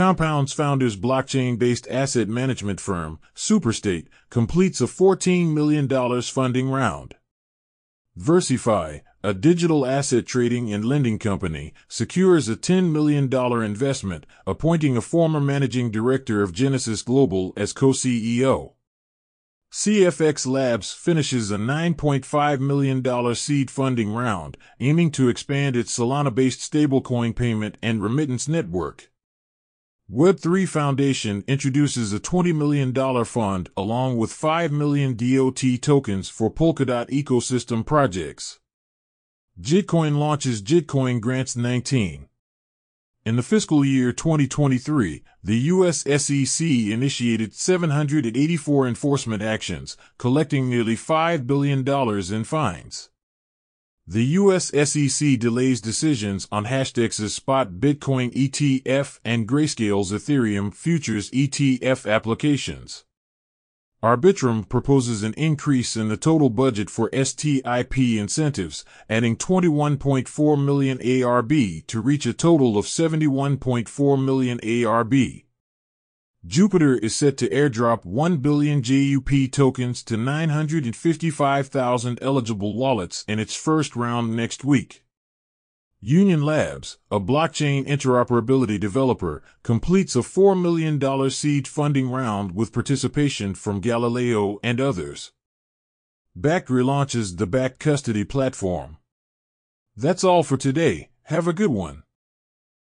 Compound's founder's blockchain-based asset management firm, Superstate, completes a $14 million funding round. Versify, a digital asset trading and lending company, secures a $10 million investment, appointing a former managing director of Genesis Global as co-CEO. CFX Labs finishes a $9.5 million seed funding round, aiming to expand its Solana-based stablecoin payment and remittance network. Web3 Foundation introduces a $20 million fund along with 5 million DOT tokens for Polkadot ecosystem projects. Gitcoin launches Gitcoin Grants 19. In the fiscal year 2023, the U.S. SEC initiated 784 enforcement actions, collecting nearly $5 billion in fines. The U.S. SEC delays decisions on Hashdex's spot Bitcoin ETF and Grayscale's Ethereum futures ETF applications. Arbitrum proposes an increase in the total budget for STIP incentives, adding 21.4 million ARB to reach a total of 71.4 million ARB. Jupiter is set to airdrop 1 billion JUP tokens to 955,000 eligible wallets in its first round next week. Union Labs, a blockchain interoperability developer, completes a $4 million seed funding round with participation from Galileo and others. Bakkt relaunches the Bakkt Custody platform. That's all for today. Have a good one.